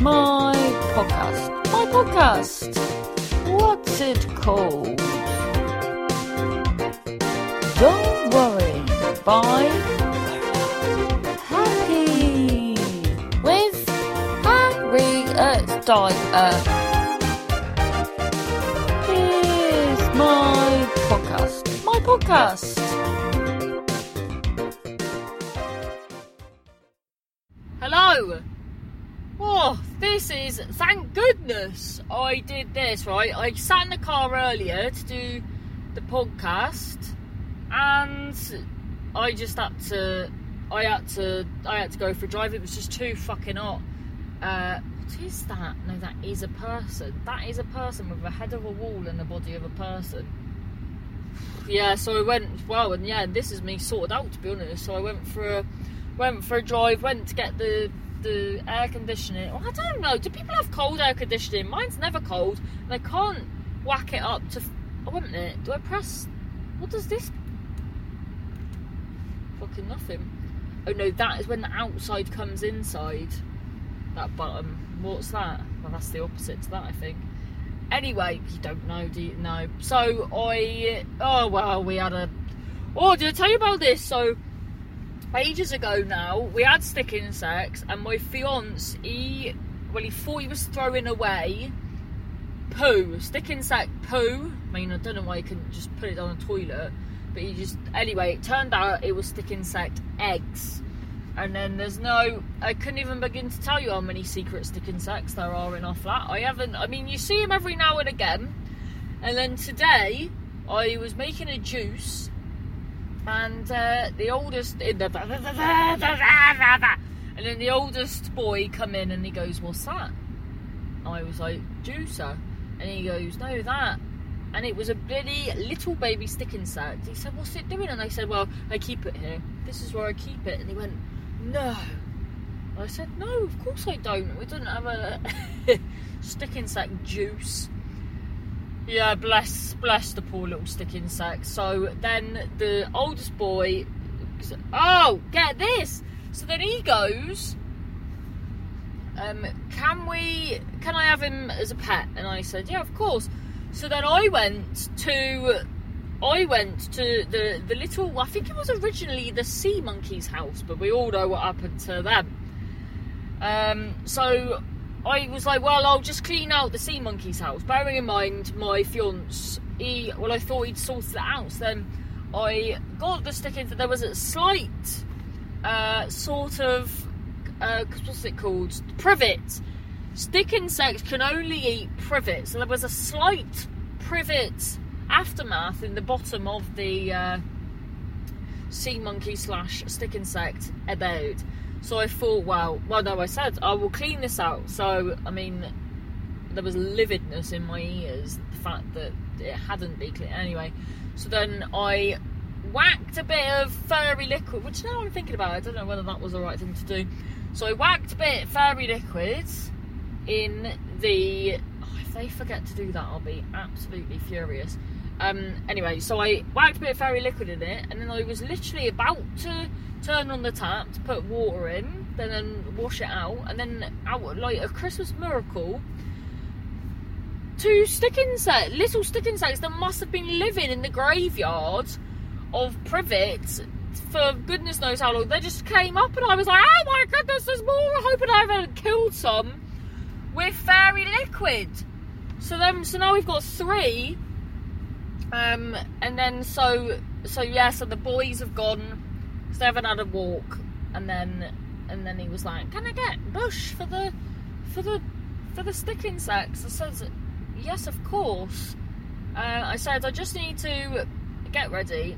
My podcast. My podcast. What's it called? Don't worry. Bye. Happy with Harriet Dyer. Here's my podcast. My podcast. Hello. This is thank goodness I did this right. I sat in the car earlier to do the podcast, and I just had to. I had to. I had to go for a drive. It was just too fucking hot. Uh, what is that? No, that is a person. That is a person with a head of a wall and the body of a person. Yeah, so I went. Well, and yeah, this is me sorted out to be honest. So I went for a went for a drive. Went to get the the air conditioning. Well, I don't know. Do people have cold air conditioning? Mine's never cold. And I can't whack it up to. Oh, wait a minute. Do I press? What does this? Fucking nothing. Oh no, that is when the outside comes inside. That button. What's that? Well, that's the opposite to that, I think. Anyway, you don't know, do you? No. So I. Oh well, we had a. Oh, did I tell you about this? So ages ago now, we had stick insects, and my fiance, he, well, he thought he was throwing away poo, stick insect poo. I mean, I don't know why he couldn't just put it on the toilet, but he just, anyway, it turned out it was stick insect eggs. And then there's no, I couldn't even begin to tell you how many secret stick insects there are in our flat. I haven't, I mean, you see them every now and again. And then today, I was making a juice and uh, the oldest and then the oldest boy come in and he goes, "What's that?" I was like, "Juicer," and he goes, "No, that." And it was a bloody little baby stick insect. He said, "What's it doing?" And I said, "Well, I keep it here. This is where I keep it." And he went, "No." I said, "No, of course I don't. We don't have a stick insect juice." Yeah, bless bless the poor little stick insect. So then the oldest boy, oh, get this. So then he goes, um, can we? Can I have him as a pet? And I said, yeah, of course. So then I went to. I went to the, the little, I think it was originally the sea monkey's house, but we all know what happened to them. Um, so I was like, well, I'll just clean out the sea monkey's house. Bearing in mind, my fiance, he, well, I thought he'd sorted it out. So then I got the stick in. There was a slight uh, sort of, uh, what's it called? Privet. Stick insects can only eat privet. So there was a slight privet aftermath in the bottom of the uh, sea monkey slash stick insect abode. So I thought, well, well, no, I said I will clean this out. So I mean, there was lividness in my ears, the fact that it hadn't been cleaned anyway. So then I whacked a bit of fairy liquid, which now I'm thinking about, I don't know whether that was the right thing to do. So I whacked a bit of fairy liquid in the. Oh, if they forget to do that, I'll be absolutely furious. Um, anyway, so I whacked a bit of fairy liquid in it, and then I was literally about to turn on the tap to put water in, then, then wash it out, and then out like a Christmas miracle. Two stick insects, little stick insects that must have been living in the graveyard of privet for goodness knows how long. They just came up, and I was like, "Oh my goodness, there's more!" Hoping I haven't killed some with fairy liquid. So then, so now we've got three. Um, and then so so yeah, so the boys have gone because they haven't had a walk, and then and then he was like, "Can I get bush for the for the for the stick insects?" I said, "Yes, of course." Uh, I said, "I just need to get ready."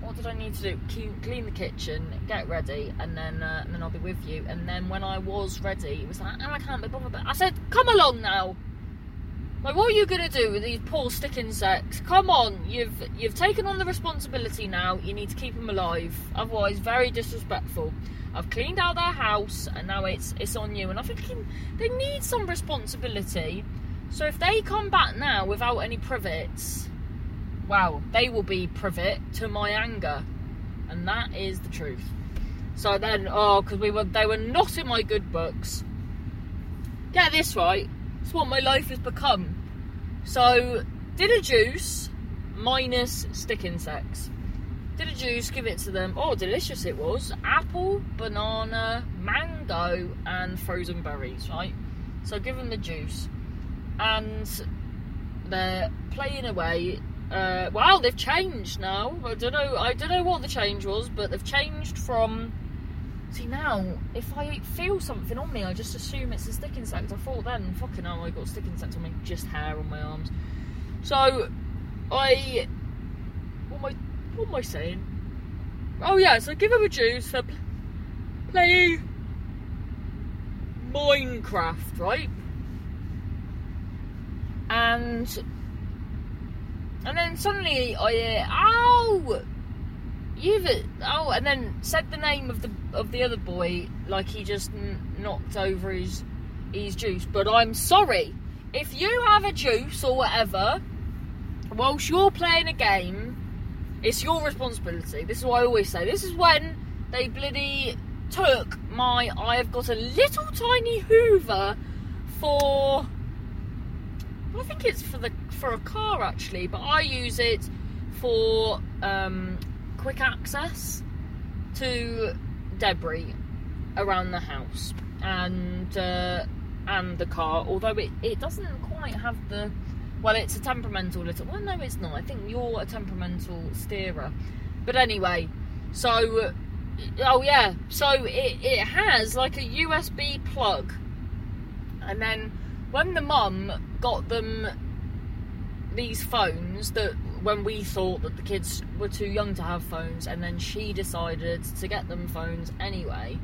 What did I need to do? Clean, clean the kitchen, get ready, and then uh, and then I'll be with you. And then when I was ready, it was like, "Oh, I can't be bothered." I said, "Come along now." Like, what are you gonna do with these poor stick insects? Come on, you've you've taken on the responsibility now. You need to keep them alive. Otherwise, very disrespectful. I've cleaned out their house, and now it's it's on you. And I'm thinking they need some responsibility. So if they come back now without any privets, wow, they will be privet to my anger, and that is the truth. So then, oh, because we were they were not in my good books. get this right. It's what my life has become. So, did a juice minus stick insects. Did a juice, give it to them. Oh, delicious it was. Apple, banana, mango, and frozen berries, right? So, give them the juice. And they're playing away. Uh, well, they've changed now. I don't know. I don't know what the change was, but they've changed from. See now, if I feel something on me, I just assume it's a stick insect. I thought then, fucking hell, I got stick insect on me, just hair on my arms. So, I. What am I? What am I saying? Oh yeah, so give them a juice for playing Minecraft, right? And and then suddenly I hear, "Ow, you've oh!" And then said the name of the of the other boy like he just n- knocked over his his juice. But I'm sorry if you have a juice or whatever whilst you're playing a game. It's your responsibility. This is what I always say. This is when they bloody took my. I've got a little tiny Hoover for I think it's for the for a car actually, but I use it for um, quick access to debris around the house and uh, and the car. Although it, it doesn't quite have the well, it's a temperamental little. Well, no, it's not. I think you're a temperamental steerer. But anyway, so oh yeah, so it it has like a USB plug, and then when the mum got them these phones that when we thought that the kids were too young to have phones and then she decided to get them phones anyway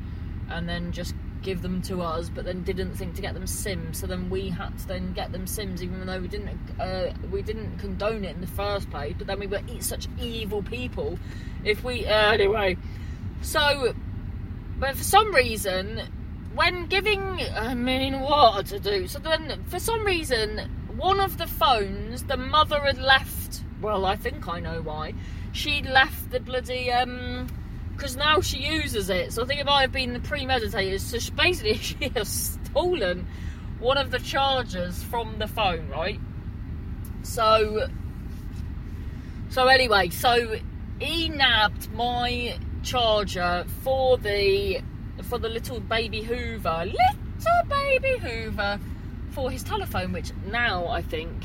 and then just give them to us but then didn't think to get them sims so then we had to then get them sims even though we didn't uh, we didn't condone it in the first place but then we were such evil people if we uh, anyway so but for some reason when giving, I mean, what to do? So then, for some reason, one of the phones, the mother had left. Well, I think I know why. She'd left the bloody um, because now she uses it. So I think it might have been the premeditated. So she, basically, she has stolen one of the chargers from the phone, right? So, so anyway, so he nabbed my charger for the for the little baby Hoover, little baby Hoover, for his telephone, which now I think,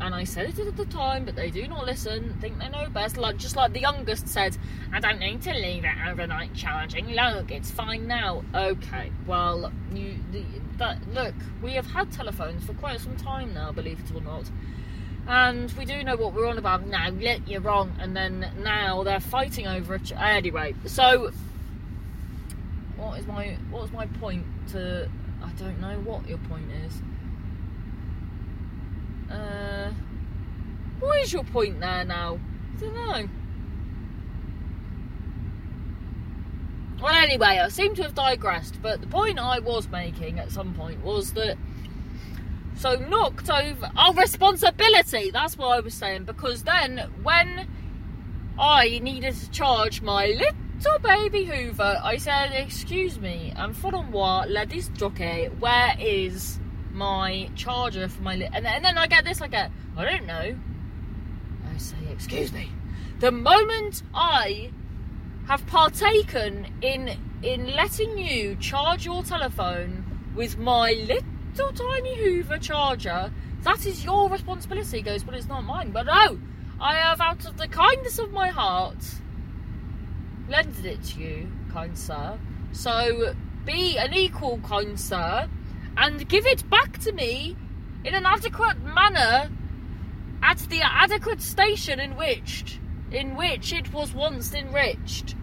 and I said it at the time, but they do not listen, think they know best. Like just like the youngest said, I don't need to leave it overnight charging. Look, it's fine now. Okay, well, you the, that look, we have had telephones for quite some time now, believe it or not. And we do know what we're on about now. Look, you're wrong. And then now they're fighting over it. Anyway, so what is my what's my point to I don't know what your point is. Uh what is your point there now? I don't know. Well anyway, I seem to have digressed, but the point I was making at some point was that so knocked over our oh, responsibility, that's what I was saying, because then when I needed to charge my little baby Hoover, I said, excuse me, I'm from moi, la disjockey, where is my charger for my... Li-? And, then, and then I get this, I get, I don't know. I say, excuse me. The moment I have partaken in in letting you charge your telephone with my little tiny Hoover charger, that is your responsibility. Goes, but it's not mine. But no, I have, out of the kindness of my heart, lended it to you, kind sir. So be an equal, kind sir, and give it back to me in an adequate manner at the adequate station in which in which it was once enriched.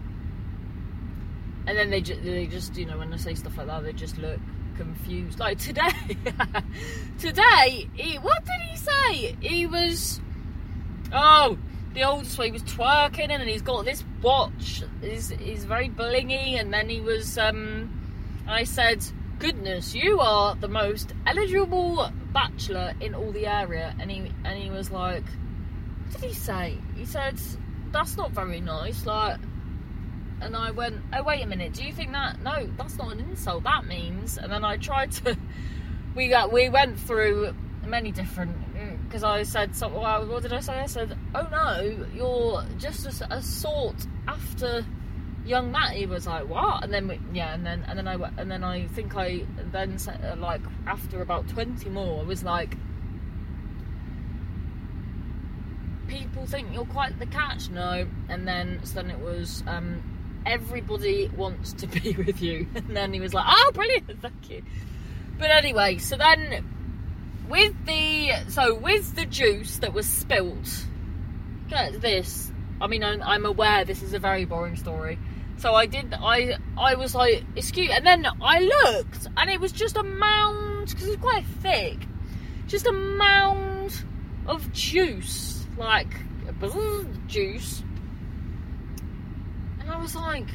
And then they, ju- they just, you know, when I say stuff like that, they just look confused. Like today, today, he, what did he say? He was, oh, the oldest one, he was twerking and he's got this watch. He's, he's very blingy. And then he was, um, I said, goodness, you are the most eligible bachelor in all the area. And he, and he was like, what did he say? He said, that's not very nice. Like, and I went, oh, wait a minute, do you think that? No, that's not an insult. That means, and then I tried to we got we went through many different because I said something. Well, what did I say? I said, "Oh no, you're just a, a sought after young Matt." He was like, "What?" And then we, yeah, and then and then I and then I think I then said uh, like after about twenty more, I was like. People think you're quite the catch, no. And then, so then it was, um, everybody wants to be with you. And then he was like, oh, brilliant, thank you. But anyway, so then with the so with the juice that was spilt, get this. I mean, I'm, I'm aware this is a very boring story. So I did. I I was like, excuse, and then I looked, and it was just a mound because it's quite thick, just a mound of juice, like juice. And I was like,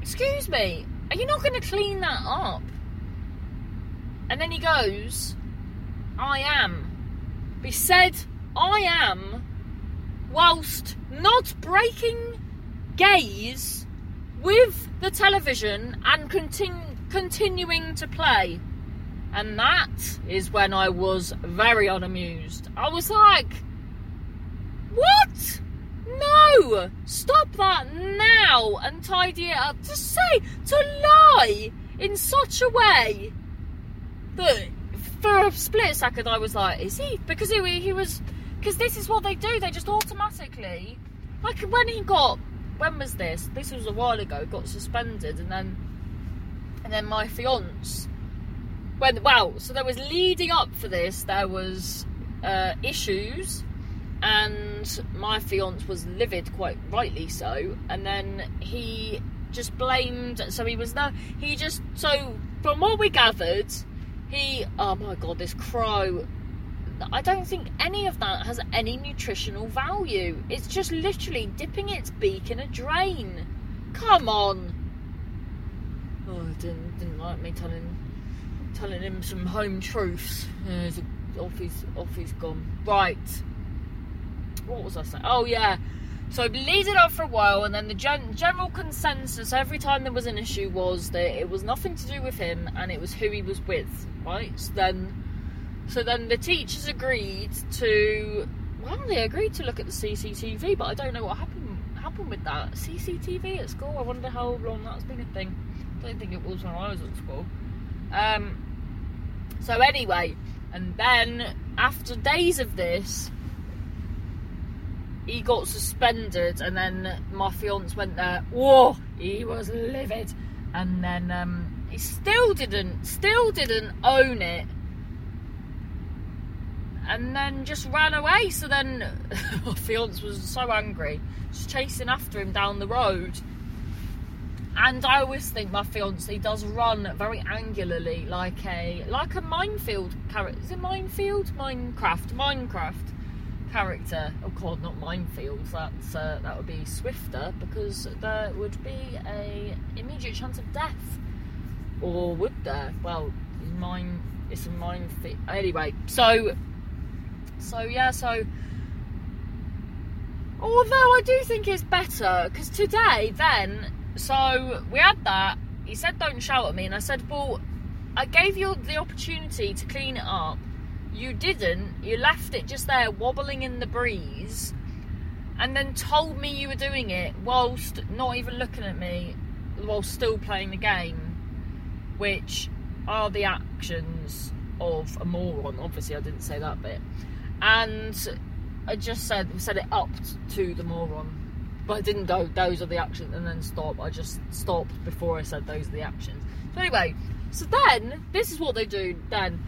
excuse me, are you not going to clean that up? And then he goes, I am. He said, I am, whilst not breaking gaze with the television and continu- continuing to play. And that is when I was very unamused. I was like, what? No! Stop that now and tidy it up. To say, to lie in such a way that for a split second I was like, is he? Because he, he was, because this is what they do. They just automatically, like when he got, when was this? This was a while ago. Got suspended, and then, and then my fiance, when well, so there was leading up for this. There was uh, issues, and my fiance was livid, quite rightly so. And then he just blamed. So he was no, he just so from what we gathered he oh my god this crow i don't think any of that has any nutritional value. It's just literally dipping its beak in a drain. Come on. Oh didn't, didn't like me telling telling him some home truths. Yeah, he's off he's off he's gone. Right. What was i saying? Oh yeah. So it up for a while, and then the gen- general consensus every time there was an issue was that it was nothing to do with him, and it was who he was with. Right? So then, so then the teachers agreed to. Well, they agreed to look at the CCTV, but I don't know what happened happened with that CCTV at school. I wonder how long that's been a thing. I don't think it was when I was at school. Um. So anyway, and then after days of this, he got suspended, and then my fiance went there. Whoa, he was livid, and then um, he still didn't, still didn't own it, and then just ran away. So then my fiance was so angry, just chasing after him down the road. And I always think my fiance does run very angularly, like a like a minefield character. Is it minefield? Minecraft, Minecraft character. Oh god, not minefields. That's uh, that would be swifter because there would be a immediate chance of death. Or would there? Well, mine. It's a minefield. Anyway, so so yeah, so. Although I do think it's better because today, then, so we had that. He said, "Don't shout at me," and I said, "Well, I gave you the opportunity to clean it up." You didn't. You left it just there wobbling in the breeze and then told me you were doing it whilst not even looking at me while still playing the game, which are the actions of a moron. Obviously, I didn't say that bit. And I just said said it up to the moron. But I didn't go, those are the actions, and then stop. I just stopped before I said those are the actions. So, anyway, so then, this is what they do then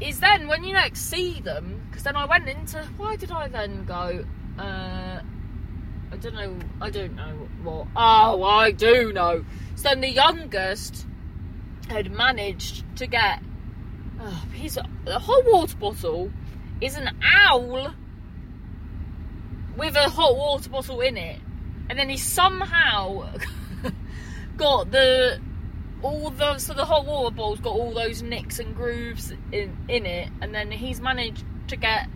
is then when you next see them because then I went into why did I then go uh I don't know I don't know what oh I do know so then the youngest had managed to get oh, his a hot water bottle is an owl with a hot water bottle in it and then he somehow got the all the so the hot water bottle's got all those nicks and grooves in in it, and then he's managed to get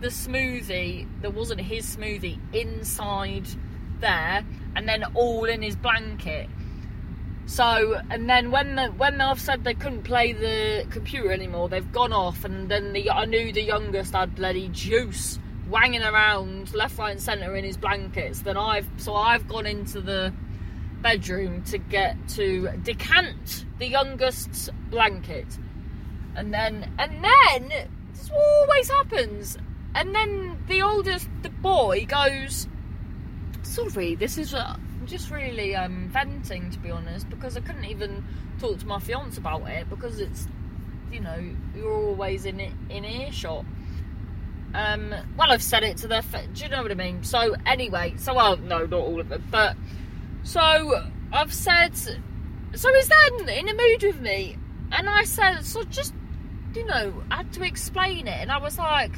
the smoothie that wasn't his smoothie inside there, and then all in his blanket. So, and then when the, when I've said they couldn't play the computer anymore, they've gone off, and then the I knew the youngest had bloody juice wanging around left, right, and centre in his blankets. Then I've so I've gone into the bedroom to get to decant the youngest's blanket, and then and then this always happens, and then the oldest the boy goes, sorry, this is. I'm just really um, venting, to be honest, because I couldn't even talk to my fiance about it because it's, you know, you're always in in earshot. Um, well, I've said it to their. Fa- do you know what I mean? So anyway, so well, no, not all of them, but so I've said. So he's then in a mood with me, and I said, so just, you know, I had to explain it, and I was like,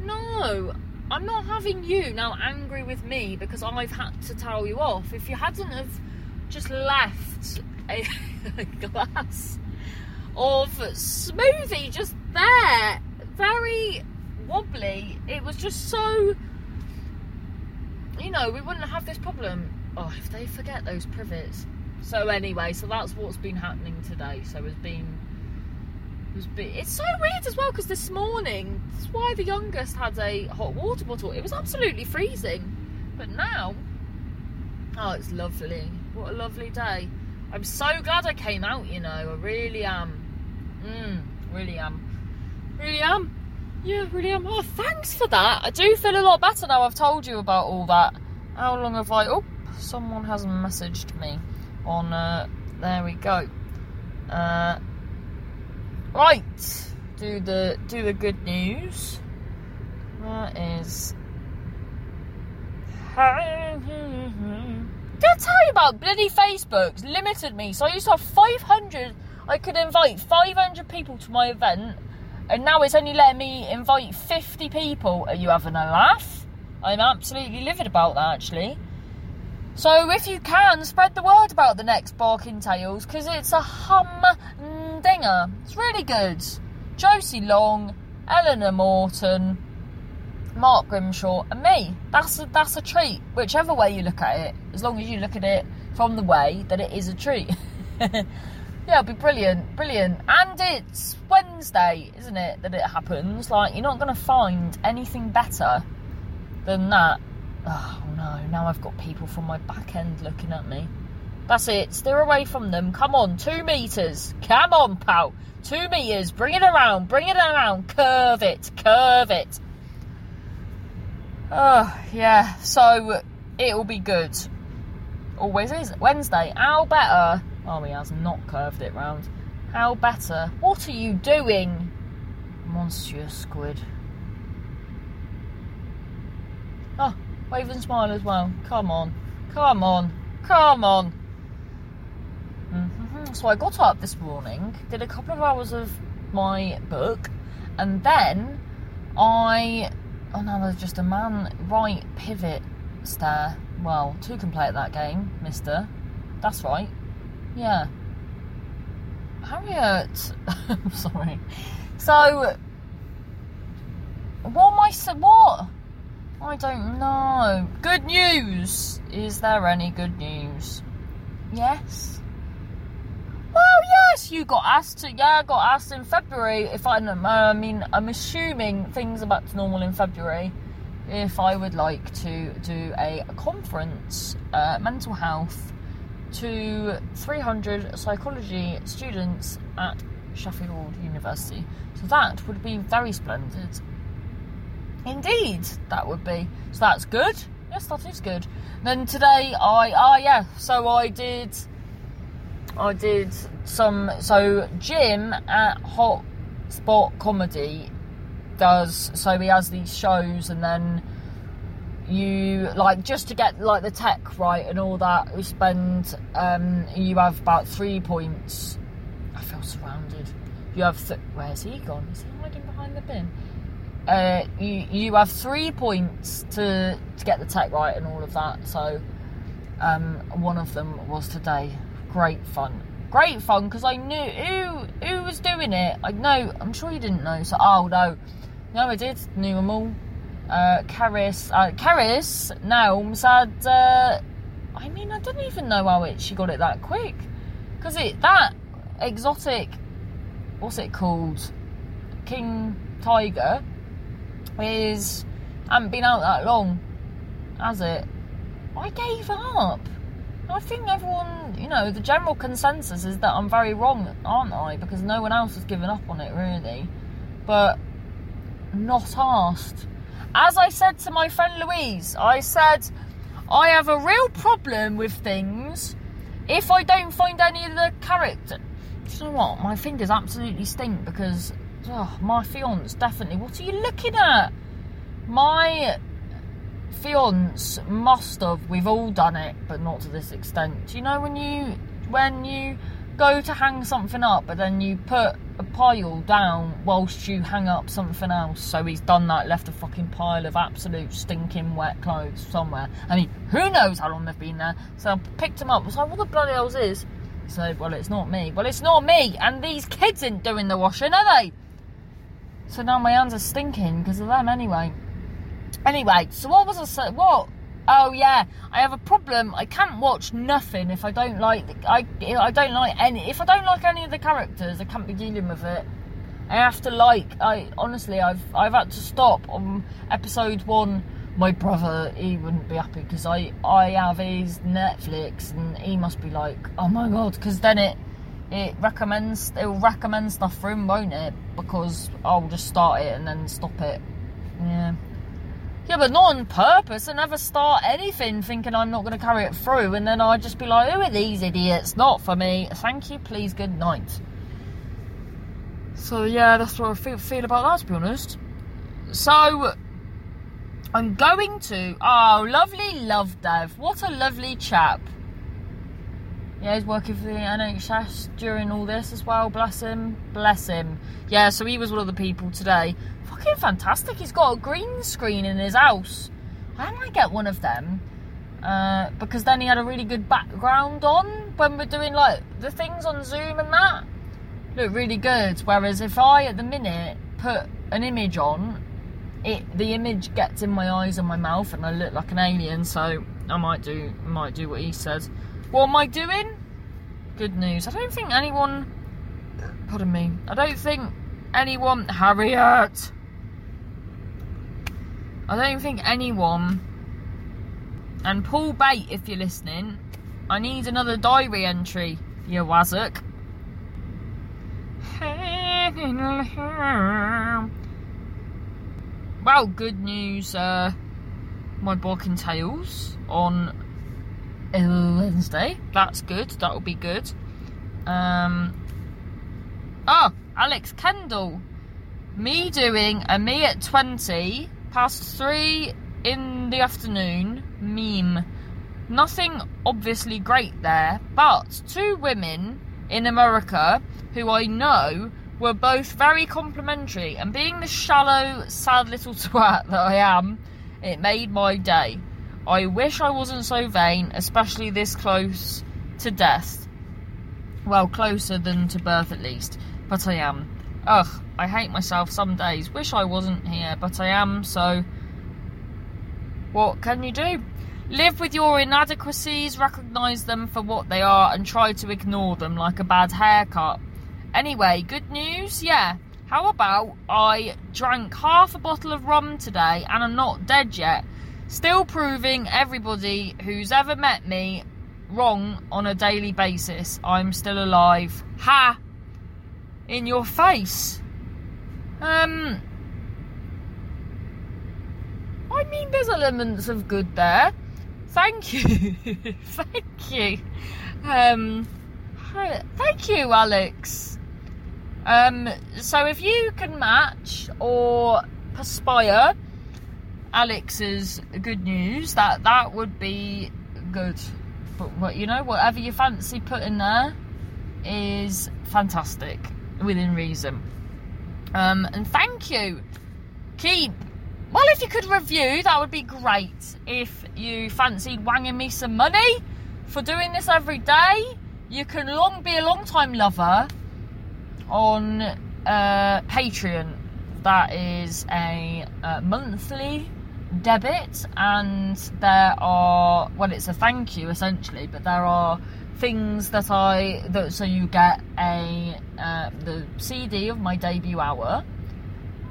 no, I'm not having you now angry with me because I've had to tell you off. If you hadn't have just left a, a glass of smoothie just there, very wobbly, it was just so. You know, we wouldn't have this problem. Oh, if they forget those privets. So anyway, so that's what's been happening today. So it's been it's so weird as well because this morning, that's why the youngest had a hot water bottle. It was absolutely freezing, but now, oh, it's lovely. What a lovely day. I'm so glad I came out. You know, I really am. Mmm, really am. Really am. Yeah, really am. Oh, thanks for that. I do feel a lot better now. I've told you about all that. How long have I? Oh, someone has messaged me on. Uh, there we go. Uh, Right, do the do the good news. That is. Did I tell you about bloody Facebook's limited me? So I used to have 500. I could invite 500 people to my event, and now it's only letting me invite 50 people. Are you having a laugh? I'm absolutely livid about that, actually. So if you can, spread the word about the next Barking Tales, because it's a hum dinger. It's really good. Josie Long, Eleanor Morton, Mark Grimshaw, and me. That's a, that's a treat, whichever way you look at it. As long as you look at it from the way that it is a treat. yeah, it'll be brilliant, brilliant. And it's Wednesday, isn't it, that it happens? Like, you're not going to find anything better than that. Oh no, now I've got people from my back end looking at me. That's it. Steer away from them. Come on, two meters. Come on, pal. Two meters. Bring it around. Bring it around. Curve it. Curve it. Oh, yeah. So it'll be good. Always is. Wednesday. How better? Oh, he has not curved it round. How better? What are you doing? Monsieur Squid. Oh, wave and smile as well. Come on. Come on. Come on. So I got up this morning, did a couple of hours of my book, and then I. Oh no, there's just a man right pivot stare. Well, two can play at that game, mister. That's right. Yeah. Harriet. I'm sorry. So. What am I. What? I don't know. Good news! Is there any good news? Yes? Yes, you got asked to. Yeah, I got asked in February. If I, I mean, I'm assuming things are back to normal in February. If I would like to do a conference, uh, mental health, to 300 psychology students at Sheffield University. So that would be very splendid. Indeed, that would be. So that's good. Yes, that is good. Then today, I ah yeah. So I did I did some. So Jim at Hot Spot Comedy does. So he has these shows, and then you like just to get like the tech right and all that. We spend. Um, you have about three points. I feel surrounded. You have. Th- Where's he gone? Is he hiding behind the bin? Uh, you you have three points to to get the tech right and all of that. So um, one of them was today great fun. Great fun because I knew who who was doing it. I know. I'm sure you didn't know. So oh no, no I did. Knew them all. Uh, Karis, uh, Karis, Naums had. Uh, I mean, I didn't even know how it she got it that quick. because it that exotic, what's it called, King Tiger, is haven't been out that long, has it? I gave up. I think everyone, you know, the general consensus is that I'm very wrong, aren't I? Because no one else has given up on it, really. But not asked. As I said to my friend Louise, I said, I have a real problem with things if I don't find any of the character. Do you know what? My fingers absolutely stink because oh, my fiance definitely. What are you looking at? My fiance must have. We've all done it, but not to this extent. You know when you when you go to hang something up, but then you put a pile down whilst you hang up something else. So he's done that, left a fucking pile of absolute stinking wet clothes somewhere. I mean, who knows how long they've been there? So I picked him up. Was like, what the bloody hell's is? So, well, it's not me. Well, it's not me. And these kids ain't doing the washing, are they? So now my hands are stinking because of them anyway. Anyway, so what was I saying? What? Oh yeah, I have a problem. I can't watch nothing if I don't like. I I don't like any. If I don't like any of the characters, I can't be dealing with it. I have to like. I honestly, I've I've had to stop on episode one. My brother, he wouldn't be happy because I I have his Netflix and he must be like, oh my god, because then it it recommends it will recommend stuff for him, won't it? Because I'll just start it and then stop it. Yeah. Yeah, but not on purpose. I never start anything thinking I'm not going to carry it through, and then I just be like, "Who are these idiots? Not for me. Thank you, please, good night." So yeah, that's what I feel, feel about that. To be honest, so I'm going to. Oh, lovely love Dev. What a lovely chap. Yeah, he's working for the NHS during all this as well. Bless him. Bless him. Yeah, so he was one of the people today. Fucking fantastic. He's got a green screen in his house. I might get one of them. Uh, because then he had a really good background on when we're doing like the things on Zoom and that. Look really good. Whereas if I at the minute put an image on, it the image gets in my eyes and my mouth and I look like an alien. So I might do might do what he said. What am I doing? Good news. I don't think anyone. Pardon me. I don't think anyone. Harriet! I don't think anyone. And Paul Bate, if you're listening, I need another diary entry, you wazzock. Well, good news. Uh, my book entails on Wednesday. That's good. That'll be good. Um. Oh, Alex Kendall. Me doing a me at 20 past 3 in the afternoon meme. Nothing obviously great there, but two women in America who I know were both very complimentary, and being the shallow, sad little twat that I am, it made my day. I wish I wasn't so vain, especially this close to death. Well, closer than to birth at least, but I am. Ugh, I hate myself some days. Wish I wasn't here, but I am, so. What can you do? Live with your inadequacies, recognise them for what they are, and try to ignore them like a bad haircut. Anyway, good news? Yeah. How about I drank half a bottle of rum today and I'm not dead yet? Still proving everybody who's ever met me wrong on a daily basis. I'm still alive. Ha! In your face. Um. I mean, there's elements of good there. Thank you. thank you. Um. Thank you, Alex. Um. So if you can match or perspire Alex's good news, that that would be good. But, but you know, whatever you fancy putting there is fantastic within reason. Um, and thank you. Keep. Well, if you could review, that would be great. If you fancied wanging me some money for doing this every day, you can long be a long time lover on uh, Patreon. That is a uh, monthly debit and there are well it's a thank you essentially but there are things that I that so you get a uh, the CD of my debut hour.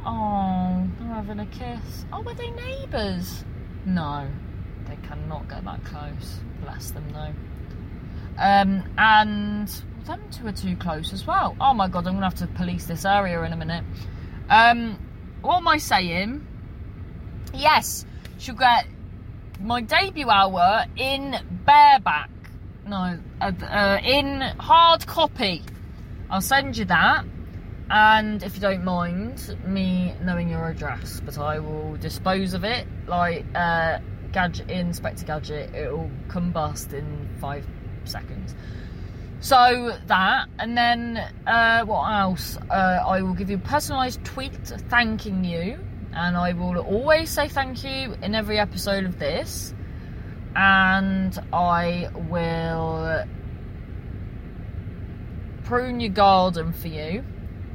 Oh, they're having a kiss. Oh, were they neighbours? No, they cannot get that close. Bless them, though. Um, and them two are too close as well. Oh my god, I'm gonna have to police this area in a minute. Um, what am I saying? Yes, she'll get my debut hour in bareback. No, uh, uh, in hard copy. I'll send you that. And if you don't mind me knowing your address, but I will dispose of it like uh, Gadget Inspector Gadget. It'll combust in five seconds. So that, and then uh, what else? Uh, I will give you a personalised tweet thanking you, and I will always say thank you in every episode of this. And I will prune your garden for you.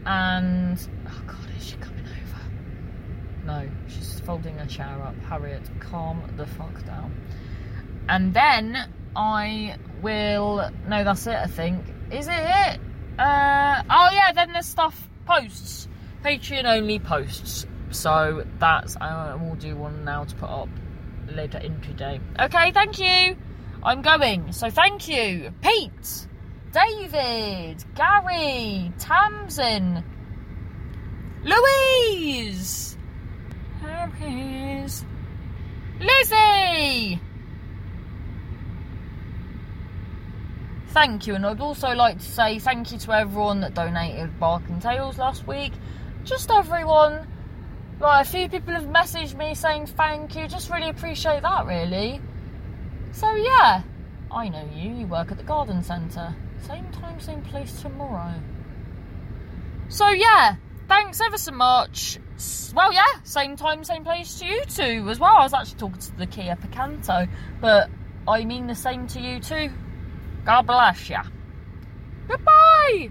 And oh god, is she coming over? No, she's folding a chair up. Harriet, calm the fuck down. And then I will. No, that's it. I think. Is it it? Uh, oh yeah. Then there's stuff posts, Patreon only posts. So that's I will do one now to put up later in today. Okay, thank you. I'm going. So thank you, Pete, David, Gary, Tamsin, Louise, Harris, Lizzie. thank you. And I'd also like to say thank you to everyone that donated Barking Tales last week. Just everyone. Like, a few people have messaged me saying thank you. Just really appreciate that, really. So, yeah. I know you. You work at the garden centre. Same time, same place tomorrow. So, yeah. Thanks ever so much. Well, yeah. Same time, same place to you too, as well. I was actually talking to the Kia Picanto. But I mean the same to you too. God bless ya. Goodbye.